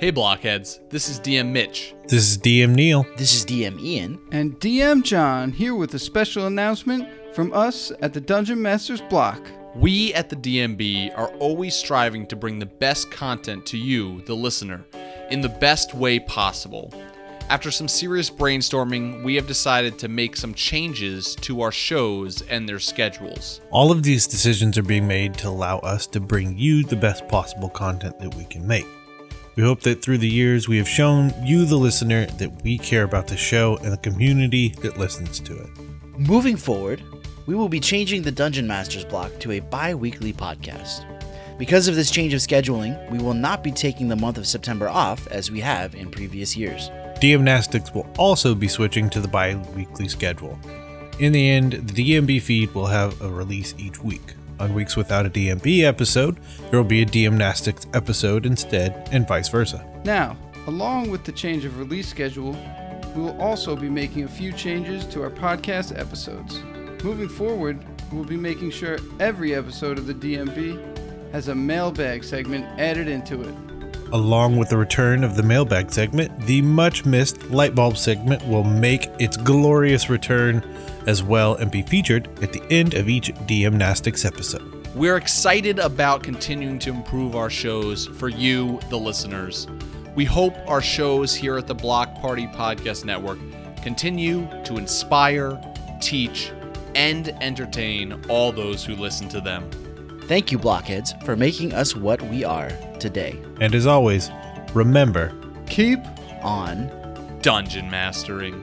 Hey, blockheads. This is DM Mitch. This is DM Neil. This is DM Ian. And DM John here with a special announcement from us at the Dungeon Masters block. We at the DMB are always striving to bring the best content to you, the listener, in the best way possible. After some serious brainstorming, we have decided to make some changes to our shows and their schedules. All of these decisions are being made to allow us to bring you the best possible content that we can make. We hope that through the years we have shown you, the listener, that we care about the show and the community that listens to it. Moving forward, we will be changing the Dungeon Masters block to a bi weekly podcast. Because of this change of scheduling, we will not be taking the month of September off as we have in previous years. DMnastics will also be switching to the bi weekly schedule. In the end, the DMB feed will have a release each week. On weeks without a DMB episode, there will be a DMnastics episode instead, and vice versa. Now, along with the change of release schedule, we will also be making a few changes to our podcast episodes. Moving forward, we'll be making sure every episode of the DMB has a mailbag segment added into it. Along with the return of the mailbag segment, the much missed lightbulb segment will make its glorious return as well and be featured at the end of each DMnastics episode. We're excited about continuing to improve our shows for you, the listeners. We hope our shows here at the Block Party Podcast Network continue to inspire, teach, and entertain all those who listen to them. Thank you, Blockheads, for making us what we are today. And as always, remember Keep On Dungeon Mastering.